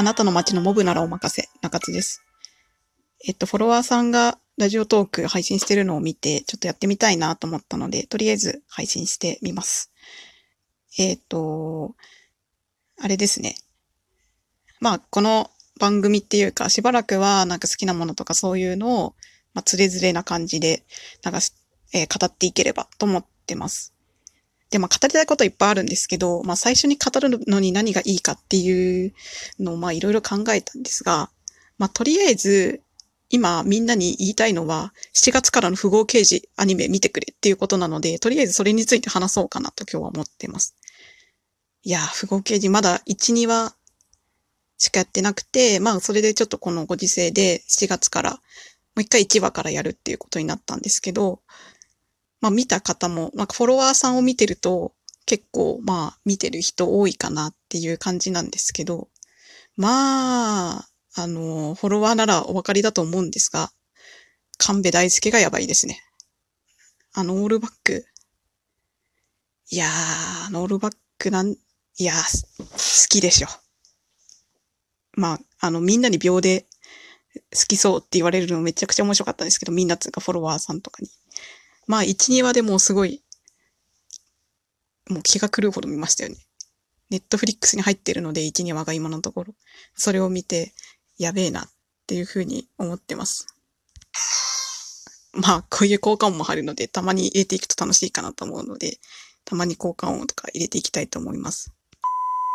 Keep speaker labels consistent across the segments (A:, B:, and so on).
A: あなたの街のモブならお任せ、中津です。えっと、フォロワーさんがラジオトーク配信してるのを見て、ちょっとやってみたいなと思ったので、とりあえず配信してみます。えっと、あれですね。まあ、この番組っていうか、しばらくはなんか好きなものとかそういうのを、まあ、つれづれな感じで、なんかし、えー語っていければと思ってます。で、まあ、語りたいこといっぱいあるんですけど、まあ、最初に語るのに何がいいかっていうのを、まあ、いろいろ考えたんですが、まあ、とりあえず、今みんなに言いたいのは、7月からの符号掲示アニメ見てくれっていうことなので、とりあえずそれについて話そうかなと今日は思ってます。いやー、符号掲示まだ1、2話しかやってなくて、まあそれでちょっとこのご時世で7月から、もう一回1話からやるっていうことになったんですけど、まあ見た方も、まあフォロワーさんを見てると結構まあ見てる人多いかなっていう感じなんですけど、まあ、あの、フォロワーならお分かりだと思うんですが、神戸大輔がやばいですね。あのオールバック。いやー、あのオールバックなん、いやー、好きでしょ。まあ、あの、みんなに秒で好きそうって言われるのめちゃくちゃ面白かったんですけど、みんなつうかフォロワーさんとかに。まあ、1、2話でもすごい、もう気が狂うほど見ましたよね。ネットフリックスに入ってるので、1、2話が今のところ。それを見て、やべえなっていうふうに思ってます。まあ、こういう効果音も入るので、たまに入れていくと楽しいかなと思うので、たまに効果音とか入れていきたいと思います。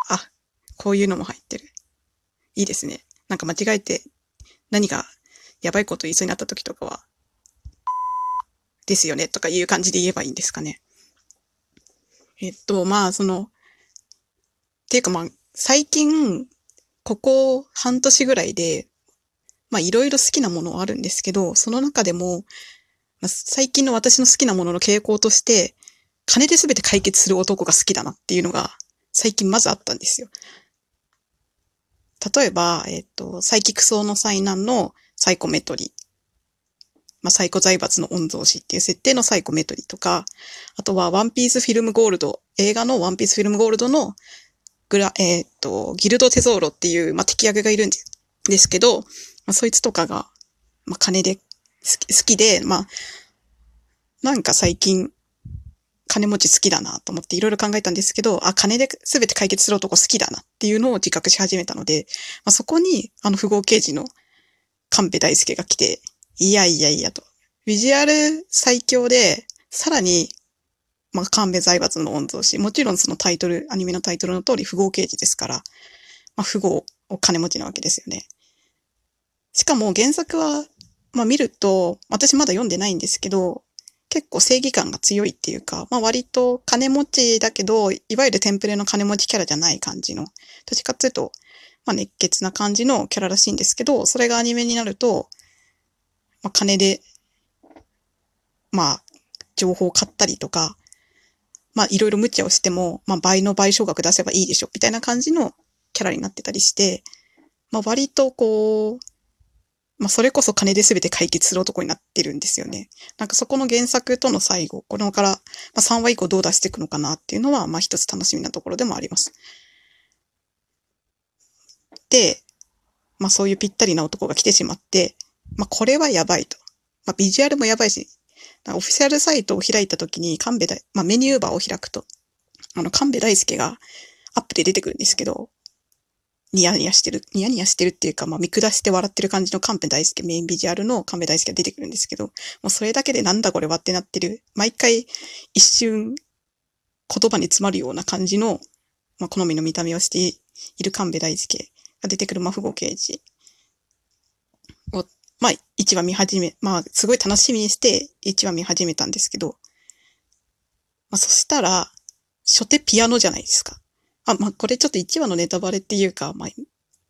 A: あ、こういうのも入ってる。いいですね。なんか間違えて何がやばいこと言いそうになった時とかは、ですよねとかいう感じで言えばいいんですかね。えっと、まあ、その、っていうかまあ、最近、ここ半年ぐらいで、まあいろいろ好きなものはあるんですけど、その中でも、まあ、最近の私の好きなものの傾向として、金で全て解決する男が好きだなっていうのが最近まずあったんですよ。例えば、えっ、と、サイキクソの災難のサイコメトリ。まあ、サイコ財閥の御曹司っていう設定のサイコメトリーとか、あとはワンピースフィルムゴールド、映画のワンピースフィルムゴールドのグラ、えっ、と、ギルドテゾーロっていう、まあ、敵役がいるんですけど、まあ、そいつとかが、まあ、金で好き好きで、まあ、なんか最近、金持ち好きだなと思っていろいろ考えたんですけど、あ、金で全て解決する男好きだなっていうのを自覚し始めたので、まあ、そこに、あの、符号刑事の神戸大輔が来て、いやいやいやと。ビジュアル最強で、さらに、まあ、神戸財閥の御曹司。もちろんそのタイトル、アニメのタイトルの通り符号刑事ですから、まあ、符号お金持ちなわけですよね。しかも原作は、まあ見ると、私まだ読んでないんですけど、結構正義感が強いっていうか、まあ割と金持ちだけど、いわゆるテンプレの金持ちキャラじゃない感じの、どっちかっていうと、まあ熱血な感じのキャラらしいんですけど、それがアニメになると、まあ金で、まあ、情報を買ったりとか、まあいろいろ無茶をしても、まあ倍の賠償額出せばいいでしょ、みたいな感じのキャラになってたりして、まあ割とこう、まあそれこそ金で全て解決する男になってるんですよね。なんかそこの原作との最後、これから、まあ、3話以降どう出していくのかなっていうのは、まあ一つ楽しみなところでもあります。で、まあそういうぴったりな男が来てしまって、まあこれはやばいと。まあビジュアルもやばいし、オフィシャルサイトを開いたときに神戸大、まあメニューバーを開くと、あの神戸大輔がアップで出てくるんですけど、ニヤニヤしてる、ニヤニヤしてるっていうか、まあ見下して笑ってる感じの神戸大輔、メインビジュアルの神戸大輔が出てくるんですけど、もうそれだけでなんだこれはってなってる。毎回一瞬言葉に詰まるような感じの、まあ好みの見た目をしている神戸大輔が出てくるマフゴ刑事、まあ一話見始め、まあすごい楽しみにして一話見始めたんですけど、まあそしたら、初手ピアノじゃないですか。あ、まあ、これちょっと1話のネタバレっていうか、まあ、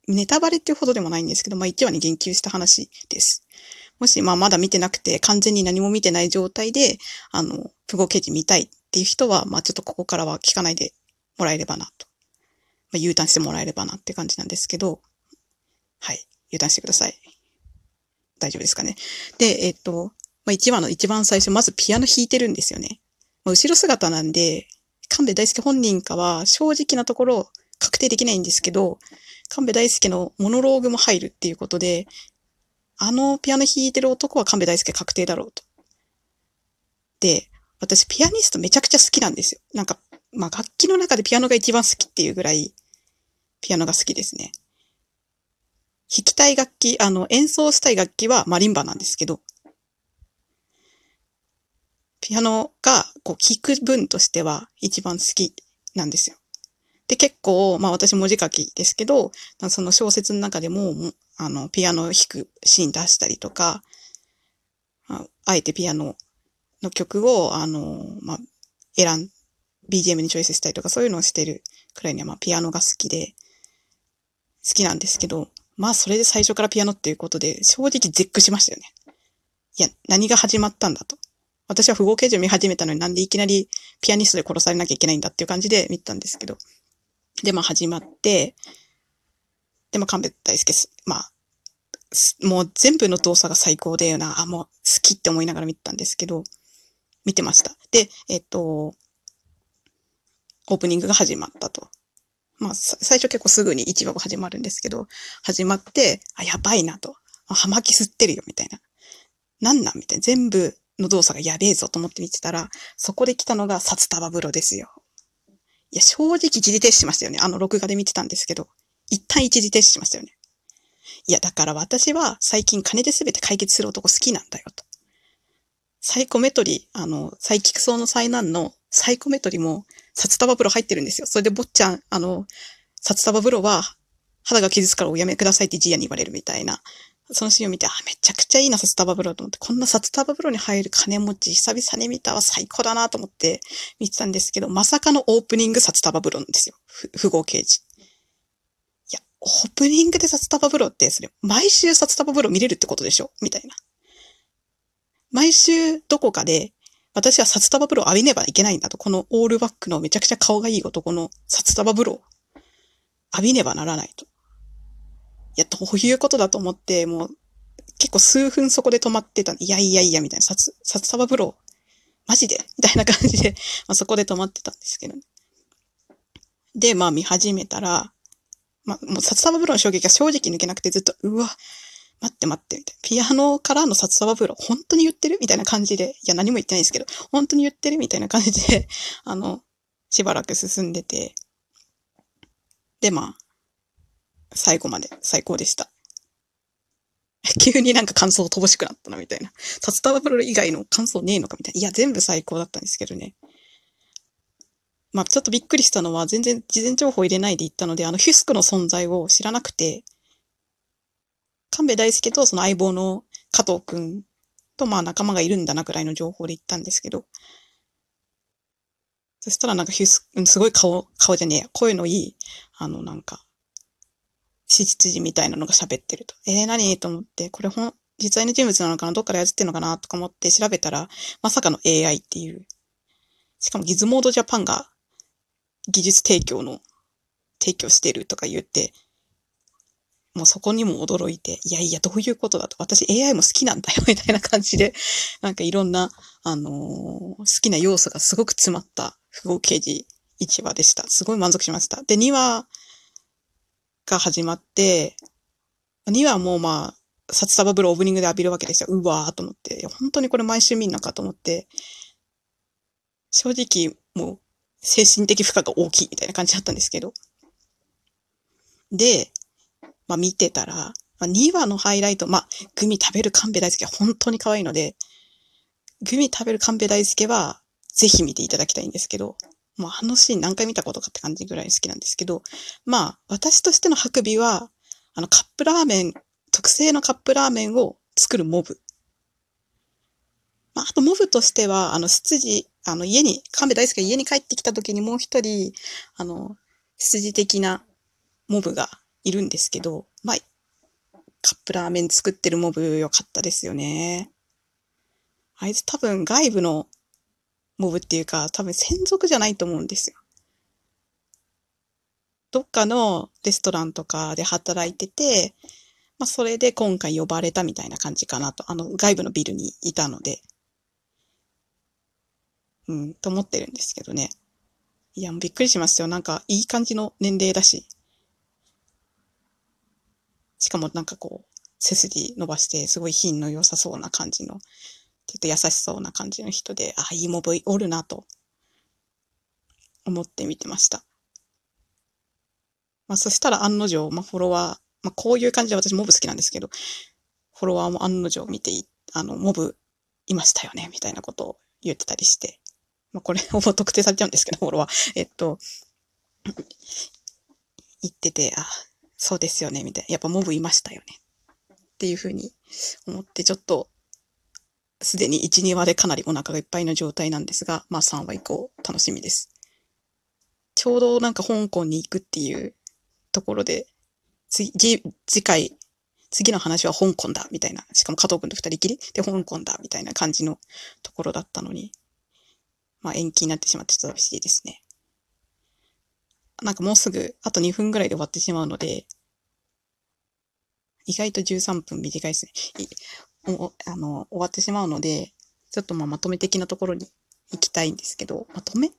A: ネタバレっていうほどでもないんですけど、まあ、1話に言及した話です。もし、まあ、まだ見てなくて、完全に何も見てない状態で、あの、符号記事見たいっていう人は、まあ、ちょっとここからは聞かないでもらえればなと。まあ、U ターンしてもらえればなって感じなんですけど、はい。U ターンしてください。大丈夫ですかね。で、えっと、まあ、1話の一番最初、まずピアノ弾いてるんですよね。まあ、後ろ姿なんで、神戸大輔本人かは正直なところ確定できないんですけど、神戸大輔のモノローグも入るっていうことで、あのピアノ弾いてる男は神戸大輔確定だろうと。で、私ピアニストめちゃくちゃ好きなんですよ。なんか、まあ楽器の中でピアノが一番好きっていうぐらい、ピアノが好きですね。弾きたい楽器、あの、演奏したい楽器はマリンバなんですけど、ピアノが、こう、聴く分としては一番好きなんですよ。で、結構、まあ私文字書きですけど、その小説の中でも、あの、ピアノを弾くシーン出したりとか、あえてピアノの曲を、あの、まあ、選ん、BGM にチョイスしたりとかそういうのをしてるくらいには、まあ、ピアノが好きで、好きなんですけど、まあ、それで最初からピアノっていうことで、正直絶句しましたよね。いや、何が始まったんだと。私は符号形状見始めたのになんでいきなりピアニストで殺されなきゃいけないんだっていう感じで見たんですけど。で、まあ始まって、で、まあ神戸大輔す、まあ、もう全部の動作が最高で、な、あ、もう好きって思いながら見たんですけど、見てました。で、えっと、オープニングが始まったと。まあ、最初結構すぐに一話が始まるんですけど、始まって、あ、やばいなと。葉巻吸ってるよ、みたいな。なんなんみたいな。全部の動作がやべえぞと思って見てたら、そこで来たのが札束風呂ですよ。いや、正直一時停止しましたよね。あの録画で見てたんですけど。一旦一時停止しましたよね。いや、だから私は最近金で全て解決する男好きなんだよと。サイコメトリー、あの、サイキクソの災難のサイコメトリも札束風呂入ってるんですよ。それで坊ちゃん、あの、札束風呂は肌が傷つからおやめくださいってジアに言われるみたいな。そのシーンを見て、あ、めちゃくちゃいいな、札束風呂と思って、こんな札束風呂に入る金持ち、久々に見たわ、最高だなと思って見てたんですけど、まさかのオープニング札束風呂なんですよ。符号刑事。いや、オープニングで札束風呂って、それ、毎週札束風呂見れるってことでしょ？みたいな。毎週どこかで、私は札束風呂浴びねばいけないんだと。このオールバックのめちゃくちゃ顔がいい男の札束風呂浴びねばならないと。いや、どういうことだと思って、もう、結構数分そこで止まってた。いやいやいや、みたいな。札、札束風呂マジで？みたいな感じで、まあ、そこで止まってたんですけどね。で、まあ見始めたら、まあもう札束風呂の衝撃が正直抜けなくてずっと、うわ、待って待って、みたいな。ピアノからの札束風呂、本当に言ってる？みたいな感じで、いや、何も言ってないですけど、本当に言ってる？みたいな感じで、あの、しばらく進んでて、で、まあ、最後まで最高でした。急になんか感想乏しくなったな、みたいな。札束風呂以外の感想ねえのか、みたいな。いや、全部最高だったんですけどね。まあ、ちょっとびっくりしたのは、全然事前情報入れないで行ったので、あの、ヒュスクの存在を知らなくて、神戸大輔とその相棒の加藤くんとまあ仲間がいるんだなくらいの情報で言ったんですけど、そしたらなんかヒュス、すごい顔、顔じゃねえや、声のいい、あのなんか、史実人みたいなのが喋ってると。えー、何？と思って、これほん、実在の人物なのかな？どっからやってんのかなとか思って調べたら、まさかの AI っていう。しかもギズモードジャパンが技術提供の、提供してるとか言って、もうそこにも驚いて、いやいや、どういうことだと。私 AI も好きなんだよ、みたいな感じで、なんかいろんな、あのー、好きな要素がすごく詰まった符号刑事1話でした。すごい満足しました。で、2話が始まって、2話もまあ、札束風呂オープニングで浴びるわけですよ。うわーと思って。本当にこれ毎週見んのかと思って、正直もう精神的負荷が大きいみたいな感じだったんですけど。で、まあ見てたら、まあ、2話のハイライト、まあ、グミ食べる神戸大輔は本当に可愛いので、グミ食べる神戸大輔は、ぜひ見ていただきたいんですけど、もうあのシーン何回見たことかって感じぐらい好きなんですけど、まあ、私としてのハクビは、あの、カップラーメン、特製のカップラーメンを作るモブ。まあ、あとモブとしては、あの、執事、あの、家に、神戸大輔が家に帰ってきた時にもう一人、あの、執事的なモブがいるんですけど、まあ、カップラーメン作ってるモブ良かったですよね。あいつ多分外部のモブっていうか、多分専属じゃないと思うんですよ。どっかのレストランとかで働いてて、まあ、それで今回呼ばれたみたいな感じかなと。あの、外部のビルにいたので。うん、と思ってるんですけどね。いや、もうびっくりしましたよ。なんか、いい感じの年齢だし。しかもなんかこう、背筋伸ばして、すごい品の良さそうな感じの、ちょっと優しそうな感じの人で、あ、いいモブおるなと、思って見てました。まあ、そしたら案の定、まあ、フォロワー、まあ、こういう感じで私モブ好きなんですけど、フォロワーも案の定見て、あの、モブいましたよね、みたいなことを言ってたりして、まあ、これほぼ特定されちゃうんですけど、フォロワー。えっと、言ってて、あ、そうですよね、みたいな。やっぱモブいましたよね。っていうふうに思って、ちょっと、すでに1、2話でかなりお腹がいっぱいの状態なんですが、まあ3話以降楽しみです。ちょうどなんか香港に行くっていうところで、次、次回、次の話は香港だ、みたいな。しかも加藤くんと二人きり？で香港だ、みたいな感じのところだったのに、まあ延期になってしまってちょっと寂しいですね。なんかもうすぐ、あと2分ぐらいで終わってしまうので、意外と13分短いですね。おあの、終わってしまうので、ちょっとまあまとめ的なところに行きたいんですけど、まとめ？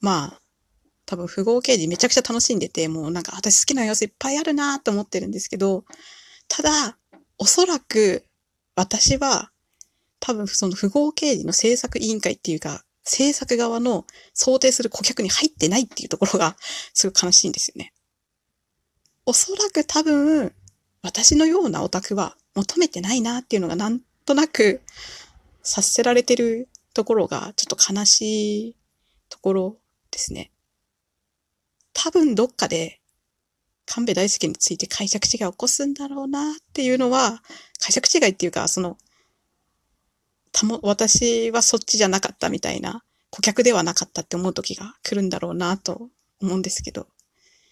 A: まあ、多分符号刑事めちゃくちゃ楽しんでて、もうなんか私好きな要素いっぱいあるなと思ってるんですけど、ただ、おそらく私は多分その符号刑事の制作委員会っていうか、制作側の想定する顧客に入ってないっていうところがすごい悲しいんですよね。おそらく多分、私のようなオタクは求めてないなっていうのがなんとなく察せられてるところがちょっと悲しいところですね。多分どっかで神戸大輔について解釈違いを起こすんだろうなっていうのは、解釈違いっていうか、その、たも、私はそっちじゃなかったみたいな、顧客ではなかったって思う時が来るんだろうなと思うんですけど、